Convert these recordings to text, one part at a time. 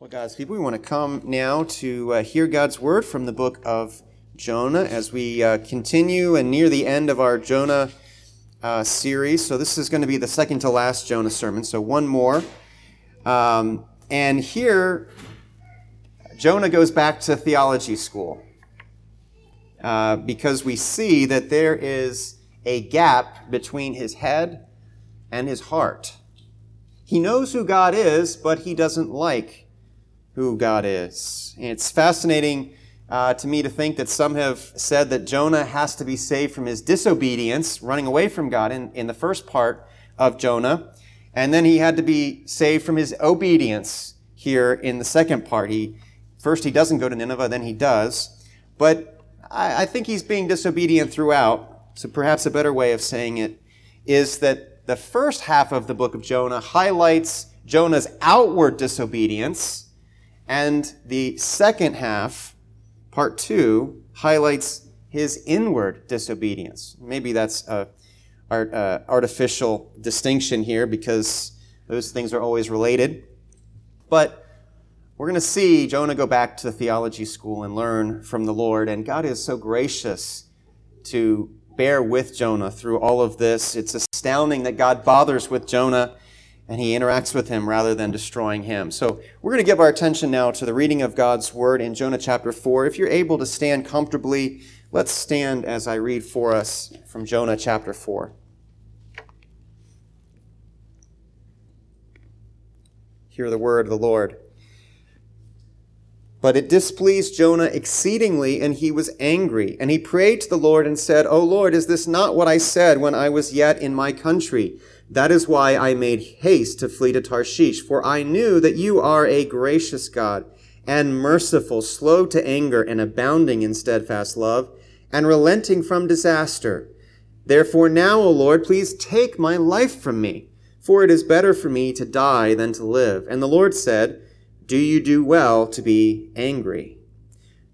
Well, God's people, we want to come now to uh, hear God's word from the book of Jonah as we uh, continue and near the end of our Jonah uh, series. So, this is going to be the second to last Jonah sermon, so one more. Um, and here, Jonah goes back to theology school uh, because we see that there is a gap between his head and his heart. He knows who God is, but he doesn't like who God is. And it's fascinating uh, to me to think that some have said that Jonah has to be saved from his disobedience, running away from God in, in the first part of Jonah. And then he had to be saved from his obedience here in the second part. He, first, he doesn't go to Nineveh, then he does. But I, I think he's being disobedient throughout. So perhaps a better way of saying it is that the first half of the book of Jonah highlights Jonah's outward disobedience and the second half, part two, highlights his inward disobedience. Maybe that's a art, uh, artificial distinction here because those things are always related. But we're going to see Jonah go back to the theology school and learn from the Lord. And God is so gracious to bear with Jonah through all of this. It's astounding that God bothers with Jonah and he interacts with him rather than destroying him. So we're going to give our attention now to the reading of God's word in Jonah chapter 4. If you're able to stand comfortably, let's stand as I read for us from Jonah chapter 4. Hear the word of the Lord. But it displeased Jonah exceedingly, and he was angry. And he prayed to the Lord and said, O Lord, is this not what I said when I was yet in my country? That is why I made haste to flee to Tarshish, for I knew that you are a gracious God and merciful, slow to anger and abounding in steadfast love, and relenting from disaster. Therefore now, O Lord, please take my life from me, for it is better for me to die than to live. And the Lord said, Do you do well to be angry?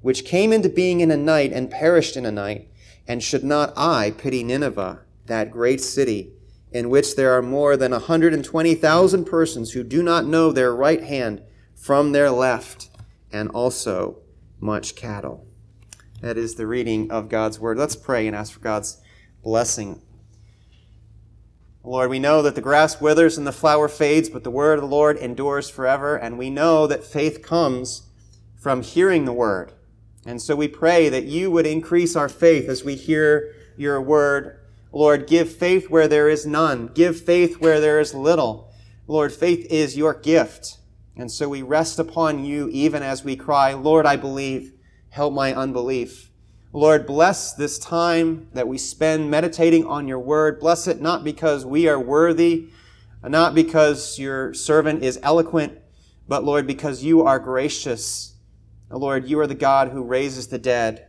which came into being in a night and perished in a night, and should not I pity Nineveh, that great city, in which there are more than a 120,000 persons who do not know their right hand from their left, and also much cattle? That is the reading of God's word. Let's pray and ask for God's blessing. Lord, we know that the grass withers and the flower fades, but the word of the Lord endures forever, and we know that faith comes from hearing the word. And so we pray that you would increase our faith as we hear your word. Lord, give faith where there is none. Give faith where there is little. Lord, faith is your gift. And so we rest upon you even as we cry, Lord, I believe. Help my unbelief. Lord, bless this time that we spend meditating on your word. Bless it not because we are worthy, not because your servant is eloquent, but Lord, because you are gracious Lord, you are the God who raises the dead.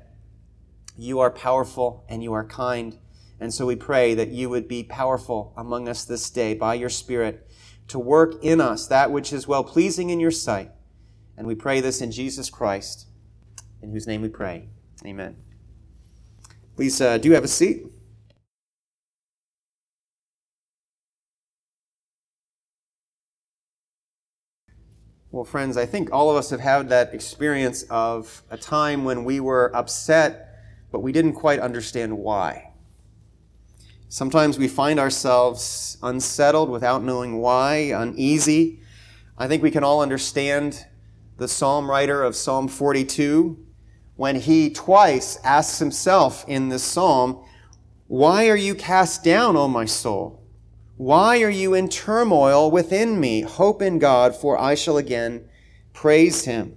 You are powerful and you are kind. And so we pray that you would be powerful among us this day by your Spirit to work in us that which is well pleasing in your sight. And we pray this in Jesus Christ, in whose name we pray. Amen. Please uh, do have a seat. Well, friends, I think all of us have had that experience of a time when we were upset, but we didn't quite understand why. Sometimes we find ourselves unsettled without knowing why, uneasy. I think we can all understand the psalm writer of Psalm 42, when he twice asks himself in this psalm, Why are you cast down, O my soul? Why are you in turmoil within me? Hope in God, for I shall again praise him.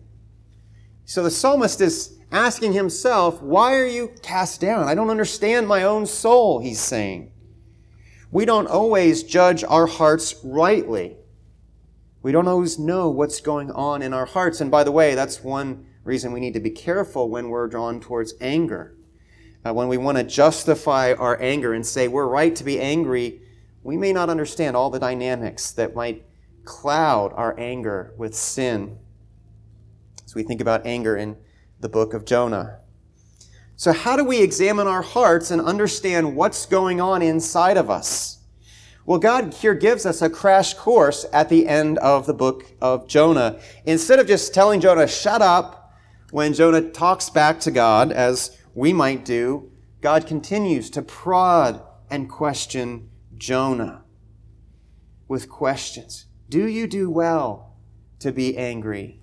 So the psalmist is asking himself, Why are you cast down? I don't understand my own soul, he's saying. We don't always judge our hearts rightly. We don't always know what's going on in our hearts. And by the way, that's one reason we need to be careful when we're drawn towards anger. Uh, when we want to justify our anger and say we're right to be angry, we may not understand all the dynamics that might cloud our anger with sin. As we think about anger in the book of Jonah. So, how do we examine our hearts and understand what's going on inside of us? Well, God here gives us a crash course at the end of the book of Jonah. Instead of just telling Jonah, shut up, when Jonah talks back to God, as we might do, God continues to prod and question Jonah with questions. Do you do well to be angry?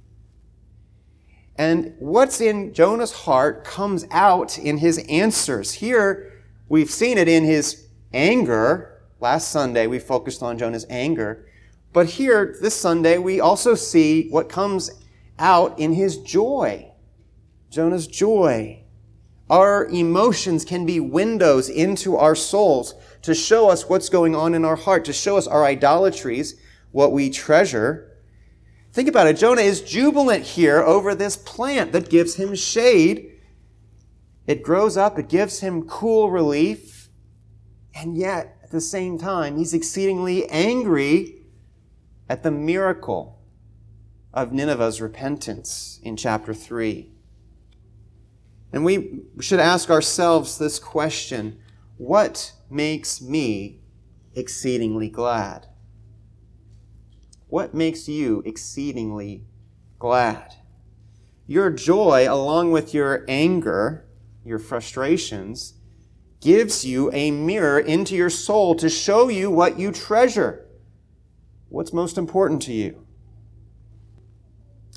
And what's in Jonah's heart comes out in his answers. Here, we've seen it in his anger. Last Sunday, we focused on Jonah's anger. But here, this Sunday, we also see what comes out in his joy. Jonah's joy. Our emotions can be windows into our souls to show us what's going on in our heart, to show us our idolatries, what we treasure, Think about it. Jonah is jubilant here over this plant that gives him shade. It grows up, it gives him cool relief, and yet at the same time, he's exceedingly angry at the miracle of Nineveh's repentance in chapter 3. And we should ask ourselves this question What makes me exceedingly glad? What makes you exceedingly glad? Your joy, along with your anger, your frustrations, gives you a mirror into your soul to show you what you treasure. What's most important to you?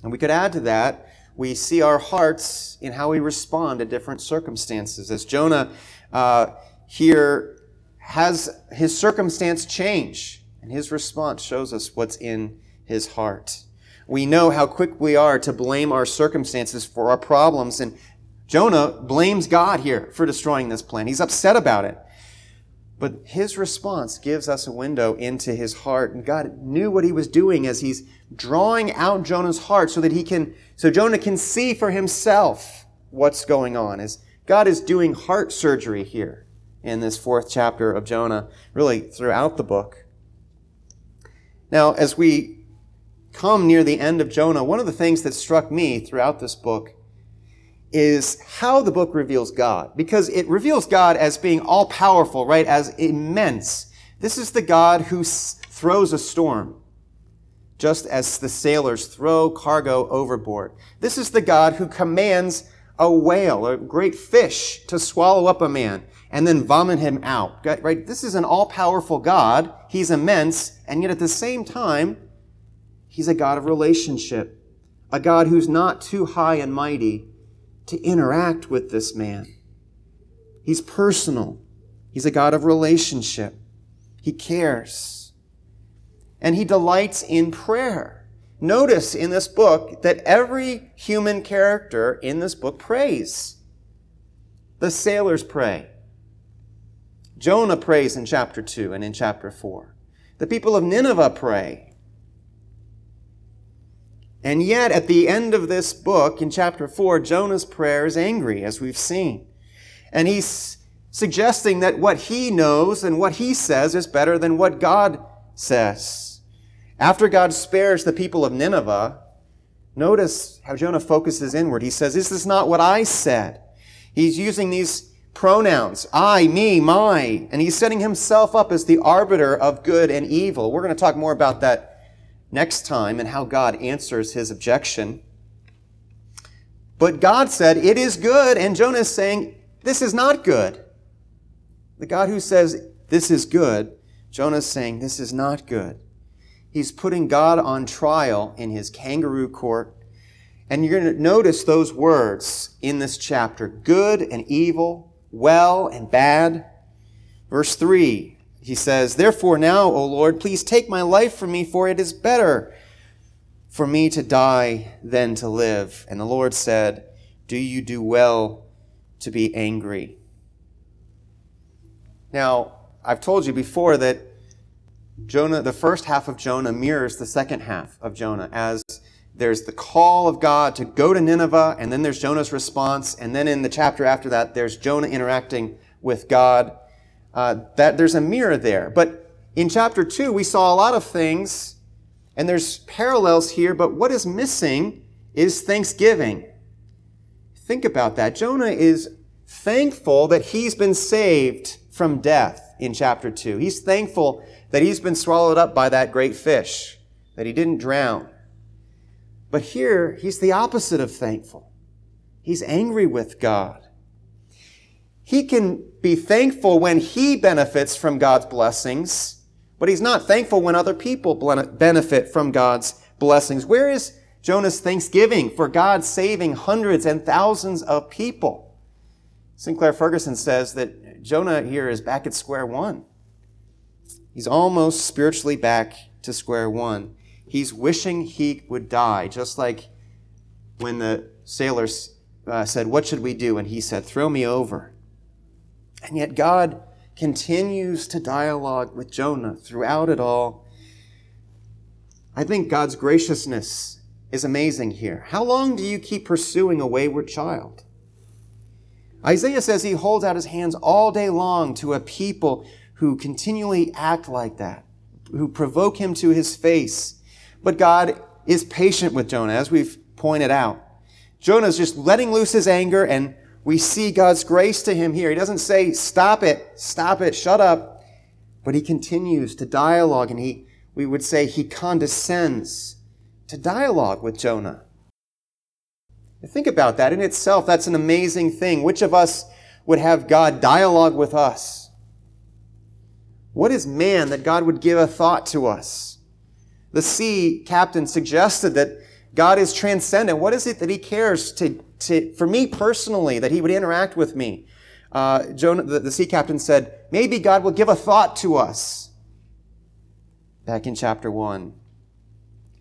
And we could add to that, we see our hearts in how we respond to different circumstances. As Jonah uh, here has his circumstance change. And his response shows us what's in his heart. We know how quick we are to blame our circumstances for our problems. And Jonah blames God here for destroying this plan. He's upset about it. But his response gives us a window into his heart. And God knew what he was doing as he's drawing out Jonah's heart so that he can, so Jonah can see for himself what's going on. As God is doing heart surgery here in this fourth chapter of Jonah, really throughout the book. Now, as we come near the end of Jonah, one of the things that struck me throughout this book is how the book reveals God. Because it reveals God as being all powerful, right? As immense. This is the God who throws a storm, just as the sailors throw cargo overboard. This is the God who commands a whale, a great fish, to swallow up a man and then vomit him out. Right? This is an all powerful God. He's immense, and yet at the same time, he's a God of relationship, a God who's not too high and mighty to interact with this man. He's personal. He's a God of relationship. He cares. And he delights in prayer. Notice in this book that every human character in this book prays. The sailors pray. Jonah prays in chapter 2 and in chapter 4. The people of Nineveh pray. And yet, at the end of this book, in chapter 4, Jonah's prayer is angry, as we've seen. And he's suggesting that what he knows and what he says is better than what God says. After God spares the people of Nineveh, notice how Jonah focuses inward. He says, This Is not what I said? He's using these pronouns I, me, my, and he's setting himself up as the arbiter of good and evil. We're going to talk more about that next time and how God answers his objection. But God said, It is good, and Jonah is saying, This is not good. The God who says, This is good, Jonah is saying, This is not good. He's putting God on trial in his kangaroo court And you're going to notice those words in this chapter good and evil, well and bad. Verse 3, he says, Therefore now, O Lord, please take my life from me, for it is better for me to die than to live. And the Lord said, Do you do well to be angry? Now, I've told you before that Jonah, the first half of Jonah mirrors the second half of Jonah as there's the call of God to go to Nineveh, and then there's Jonah's response, and then in the chapter after that, there's Jonah interacting with God. Uh, that there's a mirror there. But in chapter two, we saw a lot of things, and there's parallels here. But what is missing is thanksgiving. Think about that. Jonah is thankful that he's been saved from death in chapter 2. He's thankful that he's been swallowed up by that great fish, that he didn't drown. But here, he's the opposite of thankful. He's angry with God. He can be thankful when he benefits from God's blessings, but he's not thankful when other people benefit from God's blessings. Where is Jonah's thanksgiving for God saving hundreds and thousands of people? Sinclair Ferguson says that Jonah here is back at square one. He's almost spiritually back to square one. He's wishing he would die, just like when the sailors uh, said, What should we do? And he said, Throw me over. And yet God continues to dialogue with Jonah throughout it all. I think God's graciousness is amazing here. How long do you keep pursuing a wayward child? Isaiah says he holds out his hands all day long to a people who continually act like that, who provoke him to his face. But God is patient with Jonah, as we've pointed out. Jonah is just letting loose his anger, and we see God's grace to him here. He doesn't say, Stop it, stop it, shut up. But he continues to dialogue, and he, we would say, he condescends to dialogue with Jonah. Think about that. In itself, that's an amazing thing. Which of us would have God dialogue with us? What is man that God would give a thought to us? The sea captain suggested that God is transcendent. What is it that he cares to, to for me personally, that he would interact with me? Uh, Jonah, the, the sea captain said, maybe God will give a thought to us. Back in chapter 1.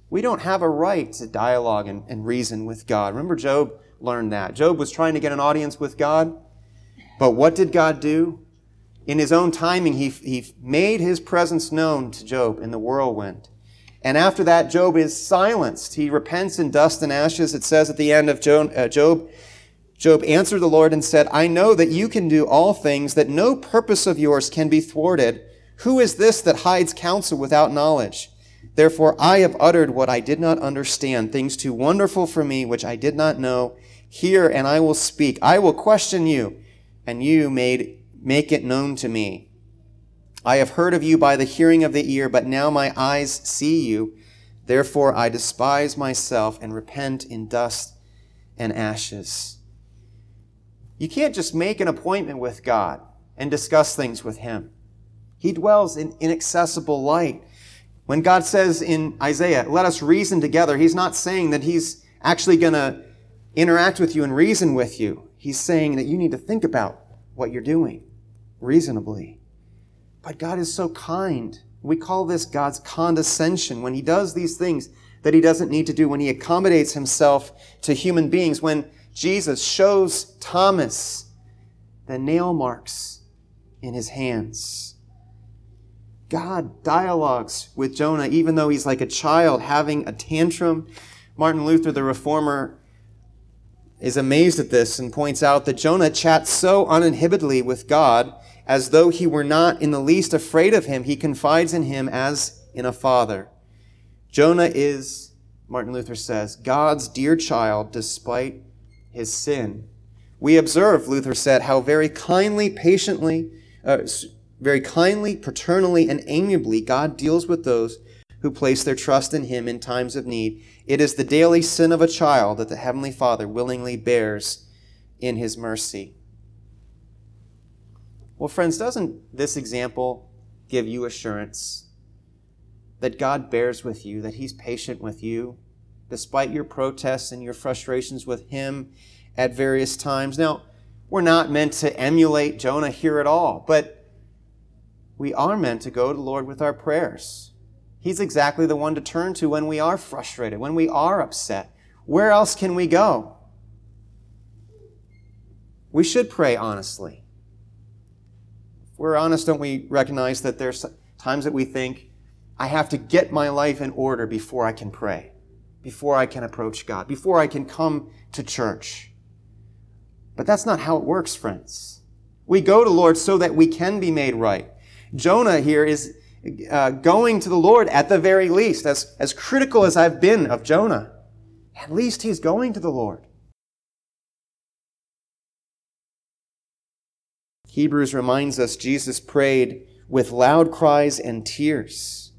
We don't have a right to dialogue and, and reason with God. Remember, Job learned that. Job was trying to get an audience with God. But what did God do? In his own timing, he, he made his presence known to Job in the whirlwind. And after that, Job is silenced. He repents in dust and ashes. It says at the end of uh, Job, Job answered the Lord and said, I know that you can do all things, that no purpose of yours can be thwarted. Who is this that hides counsel without knowledge? Therefore, I have uttered what I did not understand, things too wonderful for me, which I did not know. Hear, and I will speak. I will question you, and you made, make it known to me. I have heard of you by the hearing of the ear, but now my eyes see you. Therefore I despise myself and repent in dust and ashes. You can't just make an appointment with God and discuss things with Him. He dwells in inaccessible light. When God says in Isaiah, let us reason together, He's not saying that He's actually going to interact with you and reason with you. He's saying that you need to think about what you're doing reasonably. But God is so kind. We call this God's condescension when He does these things that He doesn't need to do, when He accommodates Himself to human beings, when Jesus shows Thomas the nail marks in his hands. God dialogues with Jonah even though he's like a child having a tantrum. Martin Luther, the reformer, is amazed at this and points out that Jonah chats so uninhibitedly with God as though he were not in the least afraid of him. He confides in him as in a father. Jonah is, Martin Luther says, God's dear child despite his sin. We observe, Luther said, how very kindly, patiently, uh, very kindly, paternally, and amiably God deals with those who place their trust in him in times of need. It is the daily sin of a child that the Heavenly Father willingly bears in his mercy. Well, friends, doesn't this example give you assurance that God bears with you, that He's patient with you, despite your protests and your frustrations with him at various times. Now, we're not meant to emulate Jonah here at all, but we are meant to go to the Lord with our prayers. He's exactly the one to turn to when we are frustrated, when we are upset. Where else can we go? We should pray honestly. We're honest, don't we recognize that there's times that we think, I have to get my life in order before I can pray, before I can approach God, before I can come to church. But that's not how it works, friends. We go to Lord so that we can be made right. Jonah here is uh, going to the Lord at the very least, as, as critical as I've been of Jonah. At least he's going to the Lord. Hebrews reminds us Jesus prayed with loud cries and tears.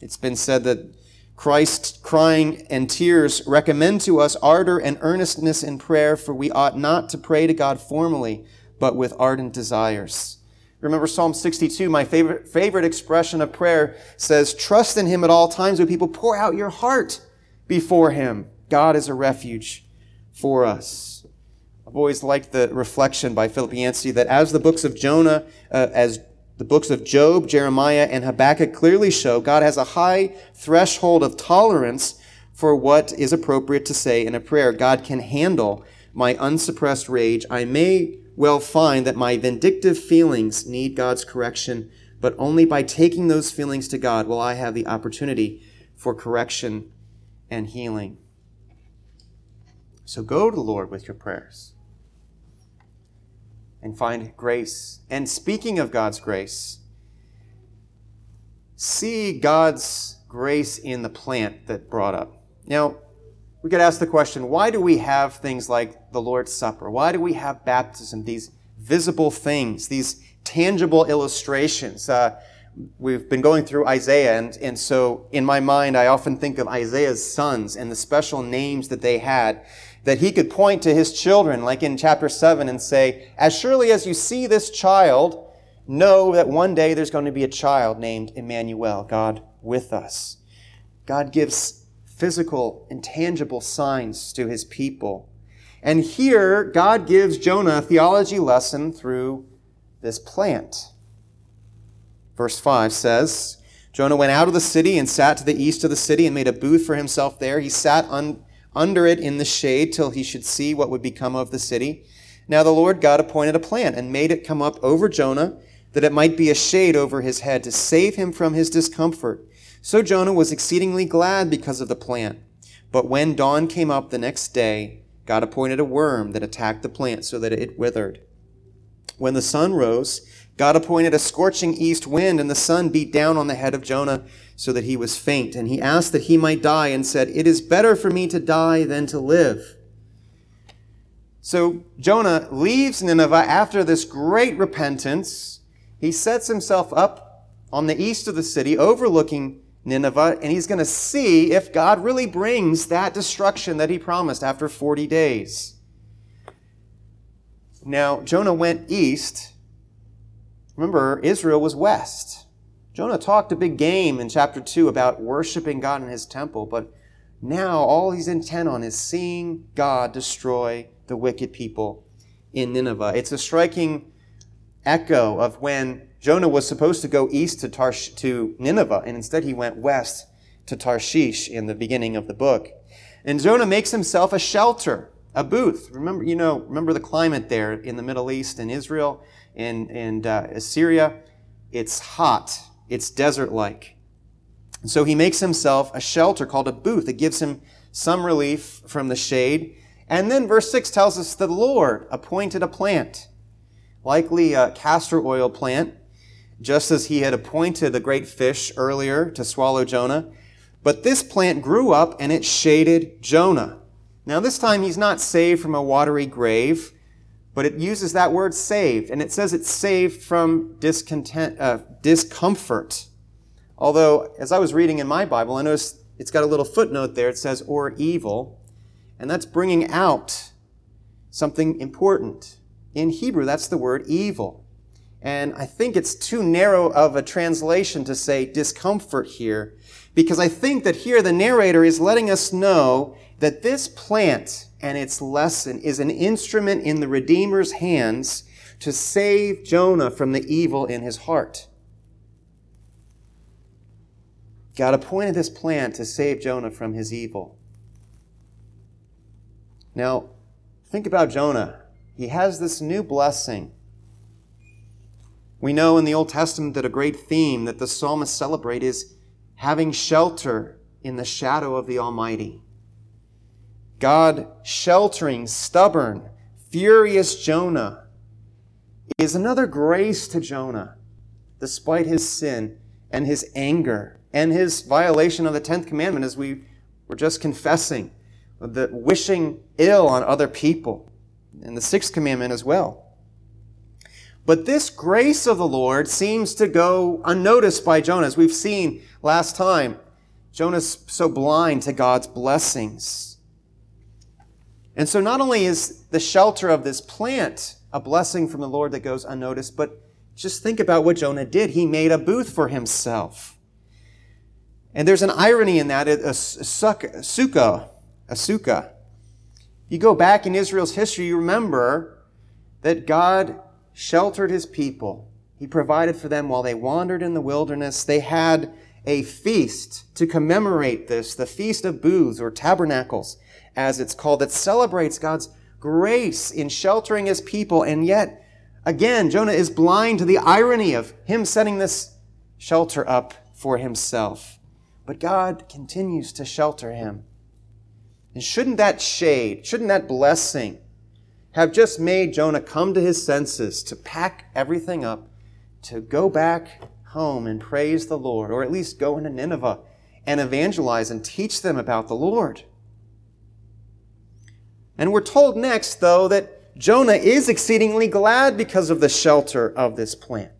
It's been said that Christ's crying and tears recommend to us ardor and earnestness in prayer, for we ought not to pray to God formally, but with ardent desires. Remember Psalm 62, my favorite, favorite expression of prayer says, trust in him at all times when people pour out your heart before him. God is a refuge for us. I've always liked the reflection by Philip Yancey that as the books of Jonah, uh, as the books of Job, Jeremiah, and Habakkuk clearly show, God has a high threshold of tolerance for what is appropriate to say in a prayer. God can handle my unsuppressed rage. I may well find that my vindictive feelings need God's correction, but only by taking those feelings to God will I have the opportunity for correction and healing. So go to the Lord with your prayers and find grace. And speaking of God's grace, see God's grace in the plant that brought up. Now, we could ask the question why do we have things like the Lord's Supper? Why do we have baptism? These visible things, these tangible illustrations. Uh, we've been going through Isaiah, and, and so in my mind, I often think of Isaiah's sons and the special names that they had that he could point to his children, like in chapter 7, and say, As surely as you see this child, know that one day there's going to be a child named Emmanuel, God with us. God gives physical, intangible signs to his people. And here, God gives Jonah a theology lesson through this plant. Verse 5 says, Jonah went out of the city and sat to the east of the city and made a booth for himself there. He sat un- under it in the shade till he should see what would become of the city. Now the Lord God appointed a plant and made it come up over Jonah that it might be a shade over his head to save him from his discomfort. So Jonah was exceedingly glad because of the plant. But when dawn came up the next day, God appointed a worm that attacked the plant so that it withered. When the sun rose, God appointed a scorching east wind, and the sun beat down on the head of Jonah so that he was faint. And he asked that he might die and said, It is better for me to die than to live. So Jonah leaves Nineveh after this great repentance. He sets himself up on the east of the city, overlooking Nineveh, and he's going to see if God really brings that destruction that he promised after 40 days. Now, Jonah went east. Remember, Israel was west. Jonah talked a big game in chapter 2 about worshiping God in his temple, but now all he's intent on is seeing God destroy the wicked people in Nineveh. It's a striking echo of when Jonah was supposed to go east to, Tarsh- to Nineveh, and instead he went west to Tarshish in the beginning of the book. And Jonah makes himself a shelter, a booth. Remember, you know, remember the climate there in the Middle East and Israel and, uh, Assyria? It's hot. It's desert-like. So he makes himself a shelter called a booth. It gives him some relief from the shade. And then verse 6 tells us the Lord appointed a plant, likely a castor oil plant, just as he had appointed the great fish earlier to swallow Jonah. But this plant grew up and it shaded Jonah. Now, this time he's not saved from a watery grave, but it uses that word saved, and it says it's saved from discontent, uh, discomfort. Although, as I was reading in my Bible, I noticed it's got a little footnote there. It says, or evil, and that's bringing out something important. In Hebrew, that's the word evil. And I think it's too narrow of a translation to say discomfort here, because I think that here the narrator is letting us know that this plant and its lesson is an instrument in the Redeemer's hands to save Jonah from the evil in his heart. God appointed this plant to save Jonah from his evil. Now, think about Jonah. He has this new blessing we know in the Old Testament that a great theme that the psalmists celebrate is having shelter in the shadow of the Almighty. God sheltering stubborn, furious Jonah is another grace to Jonah, despite his sin and his anger and his violation of the 10th commandment, as we were just confessing, the wishing ill on other people, and the sixth commandment as well. But this grace of the Lord seems to go unnoticed by Jonah. As we've seen last time, Jonah's so blind to God's blessings. And so not only is the shelter of this plant a blessing from the Lord that goes unnoticed, but just think about what Jonah did. He made a booth for himself. And there's an irony in that, a, a, a sukkah, a sukkah. You go back in Israel's history, you remember that God sheltered his people. He provided for them while they wandered in the wilderness. They had a feast to commemorate this, the Feast of Booths or Tabernacles, as it's called, that celebrates God's grace in sheltering his people. And yet, again, Jonah is blind to the irony of him setting this shelter up for himself. But God continues to shelter him. And shouldn't that shade, shouldn't that blessing have just made Jonah come to his senses to pack everything up, to go back home and praise the Lord, or at least go into Nineveh and evangelize and teach them about the Lord. And we're told next, though, that Jonah is exceedingly glad because of the shelter of this plant.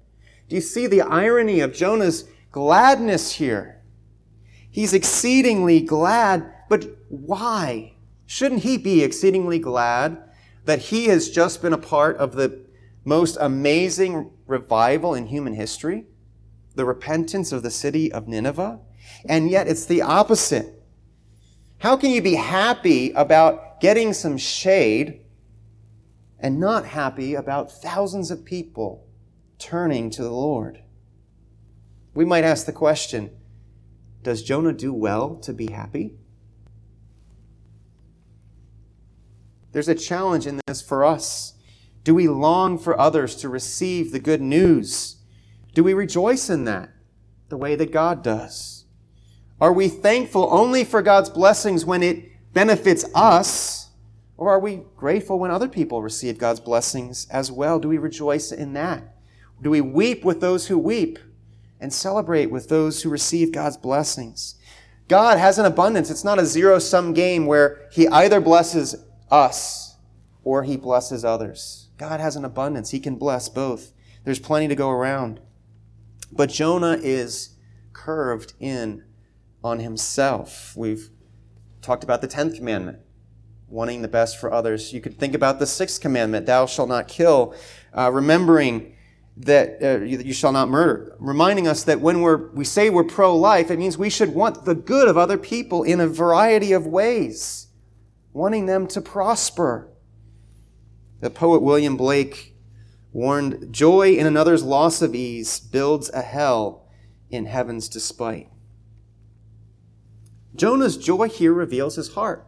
Do you see the irony of Jonah's gladness here? He's exceedingly glad, but why? Shouldn't he be exceedingly glad that he has just been a part of the most amazing revival in human history, the repentance of the city of Nineveh, and yet it's the opposite. How can you be happy about getting some shade and not happy about thousands of people turning to the Lord? We might ask the question Does Jonah do well to be happy? There's a challenge in this for us. Do we long for others to receive the good news? Do we rejoice in that the way that God does? Are we thankful only for God's blessings when it benefits us? Or are we grateful when other people receive God's blessings as well? Do we rejoice in that? Do we weep with those who weep and celebrate with those who receive God's blessings? God has an abundance. It's not a zero sum game where He either blesses us or he blesses others. God has an abundance. He can bless both. There's plenty to go around. But Jonah is curved in on himself. We've talked about the 10th commandment, wanting the best for others. You could think about the 6th commandment, thou shalt not kill, uh, remembering that uh, you, you, shall not murder, reminding us that when we're, we say we're pro life, it means we should want the good of other people in a variety of ways wanting them to prosper. The poet William Blake warned joy in another's loss of ease builds a hell in heaven's despite. Jonah's joy here reveals his heart.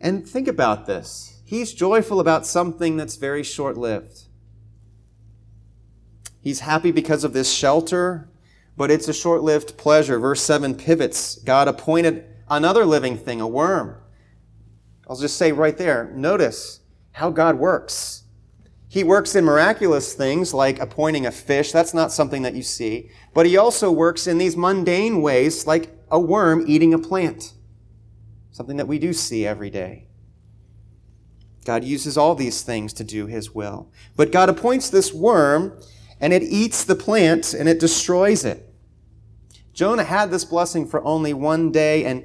And think about this. He's joyful about something that's very short lived. He's happy because of this shelter but it's a short lived pleasure. Verse 7 pivots. God appointed another living thing, a worm. I'll just say right there notice how God works. He works in miraculous things like appointing a fish. That's not something that you see. But he also works in these mundane ways like a worm eating a plant. Something that we do see every day. God uses all these things to do his will. But God appoints this worm and it eats the plant and it destroys it. Jonah had this blessing for only one day, and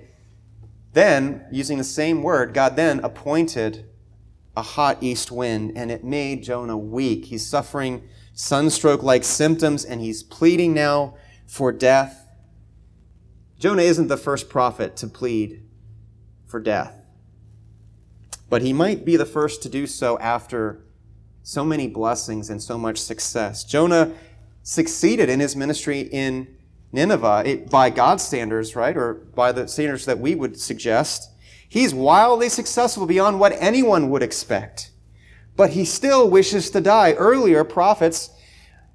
then, using the same word, God then appointed a hot east wind, and it made Jonah weak. He's suffering sunstroke like symptoms, and he's pleading now for death. Jonah isn't the first prophet to plead for death, but he might be the first to do so after so many blessings and so much success. Jonah succeeded in his ministry in Nineveh it, by God's standards, right? Or by the standards that we would suggest. He's wildly successful beyond what anyone would expect. But he still wishes to die. Earlier prophets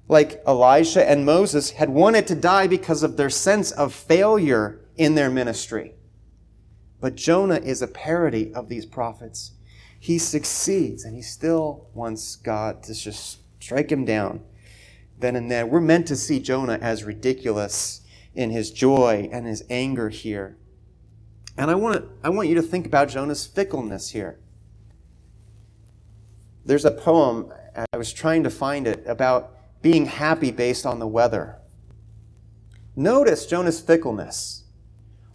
like Elijah and Moses had wanted to die because of their sense of failure in their ministry. But Jonah is a parody of these prophets. He succeeds and he still wants God to just strike him down then and there. We're meant to see Jonah as ridiculous in his joy and his anger here. And I want, I want you to think about Jonah's fickleness here. There's a poem, I was trying to find it, about being happy based on the weather. Notice Jonah's fickleness.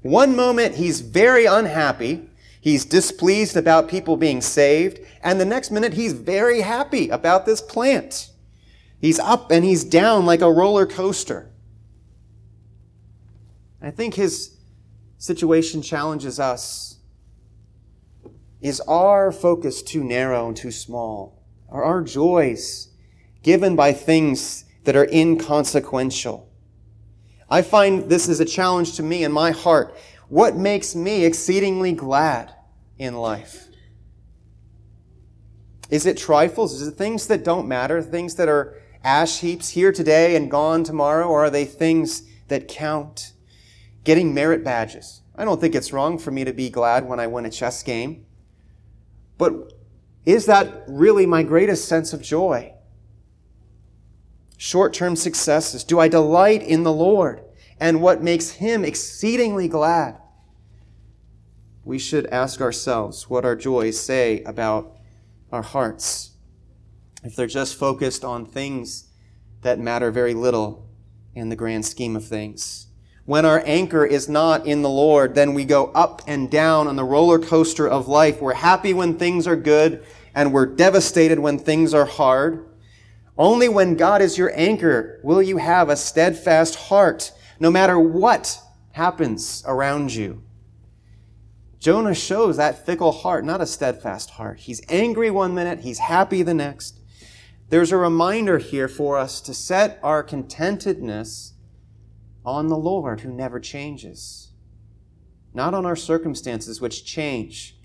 One moment he's very unhappy, he's displeased about people being saved, and the next minute he's very happy about this plant. He's up and he's down like a roller coaster. I think his situation challenges us. Is our focus too narrow and too small? Are our joys given by things that are inconsequential? I find this is a challenge to me in my heart. What makes me exceedingly glad in life? Is it trifles? Is it things that don't matter? Things that are ash heaps here today and gone tomorrow? Or are they things that count? Getting merit badges. I don't think it's wrong for me to be glad when I win a chess game. But is that really my greatest sense of joy? Short term successes. Do I delight in the Lord and what makes Him exceedingly glad? We should ask ourselves what our joys say about our hearts if they're just focused on things that matter very little in the grand scheme of things. When our anchor is not in the Lord, then we go up and down on the roller coaster of life. We're happy when things are good and we're devastated when things are hard. Only when God is your anchor will you have a steadfast heart, no matter what happens around you. Jonah shows that fickle heart, not a steadfast heart. He's angry one minute, he's happy the next. There's a reminder here for us to set our contentedness on the Lord who never changes, not on our circumstances which change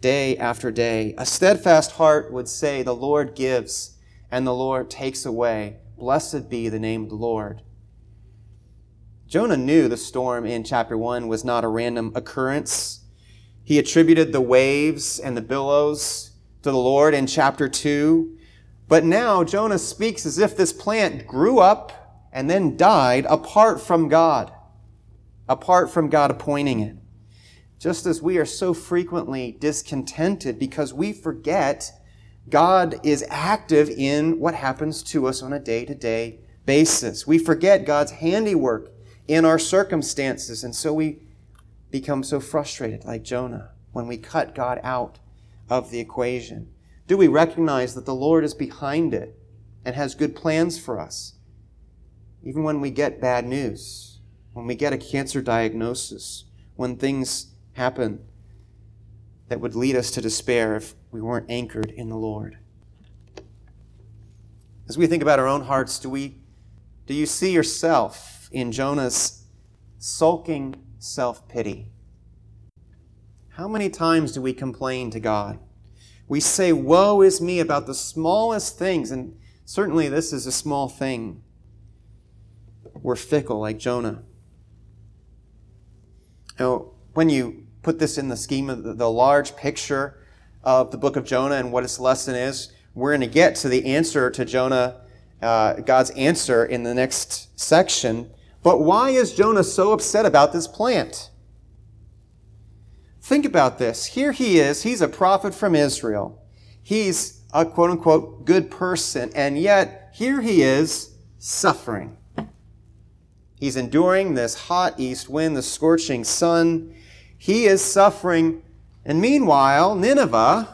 day after day. A steadfast heart would say, The Lord gives and the Lord takes away. Blessed be the name of the Lord. Jonah knew the storm in chapter 1 was not a random occurrence. He attributed the waves and the billows to the Lord in chapter 2. But now Jonah speaks as if this plant grew up and then died apart from God, apart from God appointing it. Just as we are so frequently discontented because we forget God is active in what happens to us on a day to day basis. We forget God's handiwork in our circumstances, and so we become so frustrated, like Jonah, when we cut God out of the equation. Do we recognize that the Lord is behind it and has good plans for us? Even when we get bad news, when we get a cancer diagnosis, when things happen that would lead us to despair if we weren't anchored in the Lord. As we think about our own hearts, do we do you see yourself in Jonah's sulking self-pity? How many times do we complain to God? We say, Woe is me about the smallest things, and certainly this is a small thing. We're fickle like Jonah. Now, when you put this in the scheme of the, large picture of the book of Jonah and what its lesson is, we're going to get to the answer to Jonah, uh, God's answer in the next section. But why is Jonah so upset about this plant? Think about this. Here he is. He's a prophet from Israel. He's a quote unquote good person. And yet, here he is suffering. He's enduring this hot east wind, the scorching sun. He is suffering. And meanwhile, Nineveh,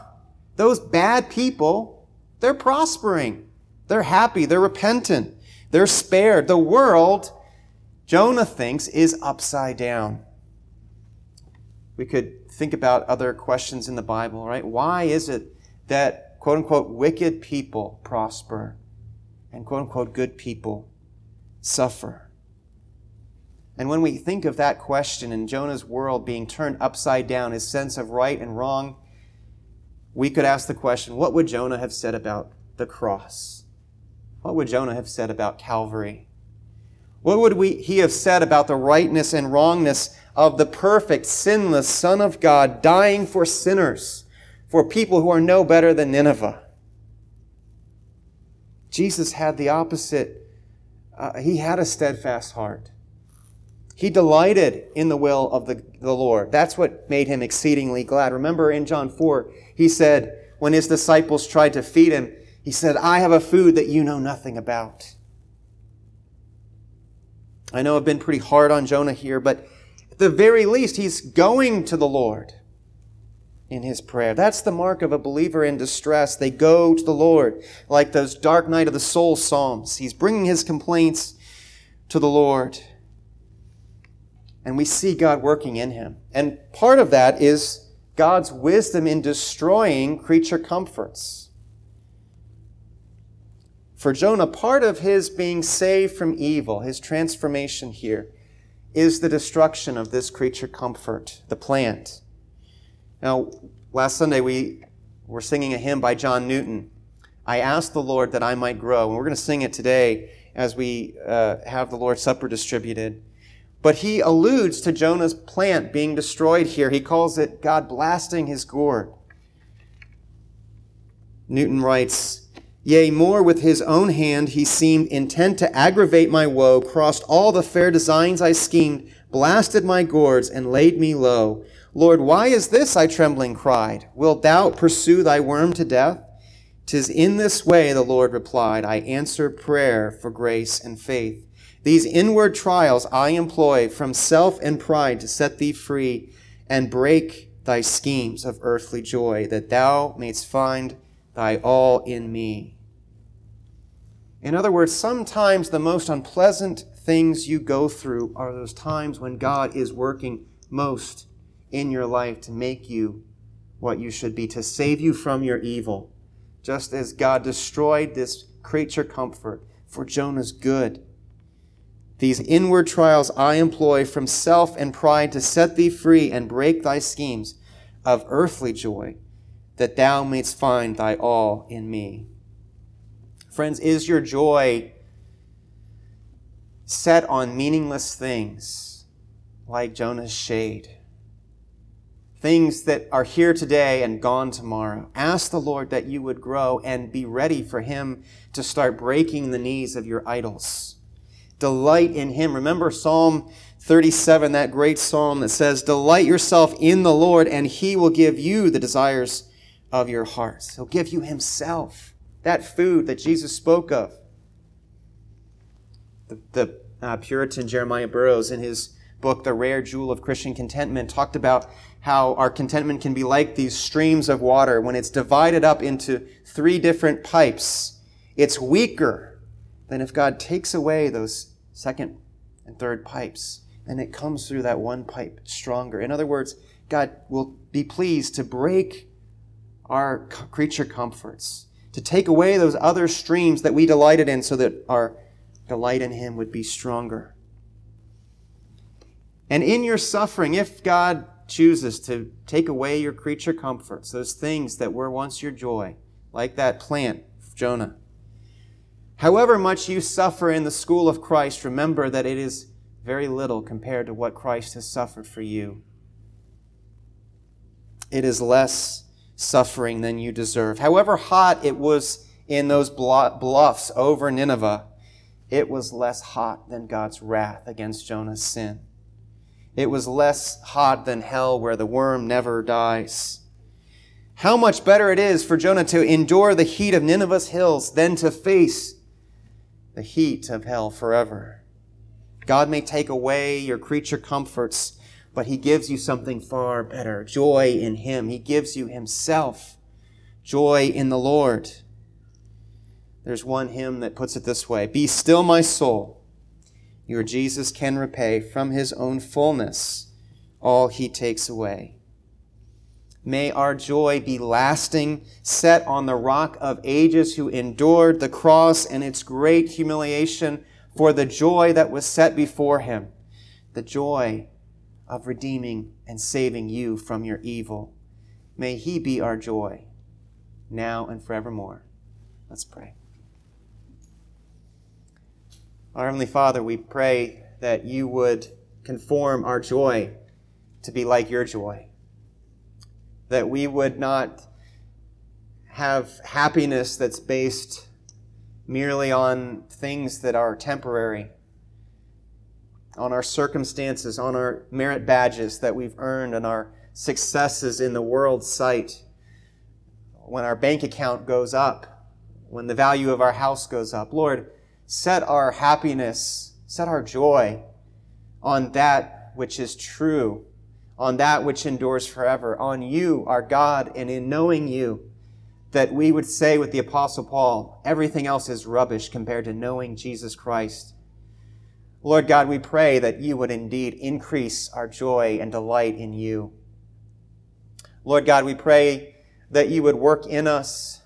those bad people, they're prospering. They're happy. They're repentant. They're spared. The world, Jonah thinks, is upside down. We could think about other questions in the Bible, right? Why is it that, quote unquote, wicked people prosper and, quote unquote, good people suffer? And when we think of that question and Jonah's world being turned upside down, his sense of right and wrong, we could ask the question what would Jonah have said about the cross? What would Jonah have said about Calvary? What would we, he have said about the rightness and wrongness of the perfect, sinless Son of God dying for sinners, for people who are no better than Nineveh? Jesus had the opposite. Uh, he had a steadfast heart. He delighted in the will of the, the Lord. That's what made him exceedingly glad. Remember in John 4, he said, when his disciples tried to feed him, he said, I have a food that you know nothing about. I know I've been pretty hard on Jonah here, but at the very least, he's going to the Lord in his prayer. That's the mark of a believer in distress. They go to the Lord, like those dark night of the soul psalms. He's bringing his complaints to the Lord and we see God working in him. And part of that is God's wisdom in destroying creature comforts. For Jonah, part of his being saved from evil, his transformation here, is the destruction of this creature comfort, the plant. Now, last Sunday we were singing a hymn by John Newton. I asked the Lord that I might grow, and we're going to sing it today as we uh, have the Lord's Supper distributed. But he alludes to Jonah's plant being destroyed here. He calls it God blasting his gourd. Newton writes, Yea, more with his own hand he seemed intent to aggravate my woe, crossed all the fair designs I schemed, blasted my gourds, and laid me low. Lord, why is this? I trembling cried. Wilt thou pursue thy worm to death? Tis in this way, the Lord replied, I answer prayer for grace and faith. These inward trials I employ from self and pride to set thee free and break thy schemes of earthly joy, that thou mayst find thy all in me. In other words, sometimes the most unpleasant things you go through are those times when God is working most in your life to make you what you should be, to save you from your evil. Just as God destroyed this creature comfort for Jonah's good these inward trials I employ from self and pride to set thee free and break thy schemes of earthly joy, that thou mayst find thy all in me. Friends, is your joy set on meaningless things like Jonah's shade? Things that are here today and gone tomorrow. Ask the Lord that you would grow and be ready for Him to start breaking the knees of your idols Delight in Him. Remember Psalm 37, that great psalm that says, Delight yourself in the Lord, and He will give you the desires of your hearts. He'll give you Himself, that food that Jesus spoke of. The, the uh, Puritan Jeremiah Burroughs, in his book, The Rare Jewel of Christian Contentment, talked about how our contentment can be like these streams of water. When it's divided up into three different pipes, it's weaker than if God takes away those second and third pipes, and it comes through that one pipe stronger. In other words, God will be pleased to break our creature comforts, to take away those other streams that we delighted in so that our delight in Him would be stronger. And in your suffering, if God chooses to take away your creature comforts, those things that were once your joy, like that plant, Jonah, However much you suffer in the school of Christ, remember that it is very little compared to what Christ has suffered for you. It is less suffering than you deserve. However hot it was in those bluffs over Nineveh, it was less hot than God's wrath against Jonah's sin. It was less hot than hell where the worm never dies. How much better it is for Jonah to endure the heat of Nineveh's hills than to face the heat of hell forever. God may take away your creature comforts, but He gives you something far better joy in Him. He gives you Himself joy in the Lord. There's one hymn that puts it this way Be still, my soul. Your Jesus can repay from his own fullness all he takes away. May our joy be lasting, set on the rock of ages who endured the cross and its great humiliation for the joy that was set before him, the joy of redeeming and saving you from your evil. May he be our joy, now and forevermore. Let's pray. Our Heavenly Father, we pray that you would conform our joy to be like your joy. That we would not have happiness that's based merely on things that are temporary, on our circumstances, on our merit badges that we've earned, and our successes in the world's sight. When our bank account goes up, when the value of our house goes up. Lord, set our happiness, set our joy on that which is true on that which endures forever, on you, our God, and in knowing you, that we would say with the Apostle Paul, everything else is rubbish compared to knowing Jesus Christ. Lord God, we pray that you would indeed increase our joy and delight in you. Lord God, we pray that you would work in us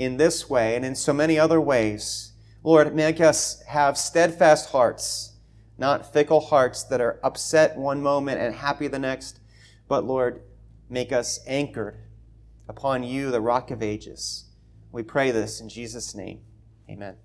in this way and in so many other ways. Lord, make us have steadfast hearts not fickle hearts that are upset one moment and happy the next, but Lord, make us anchored upon you, the rock of ages. We pray this in Jesus' name. Amen.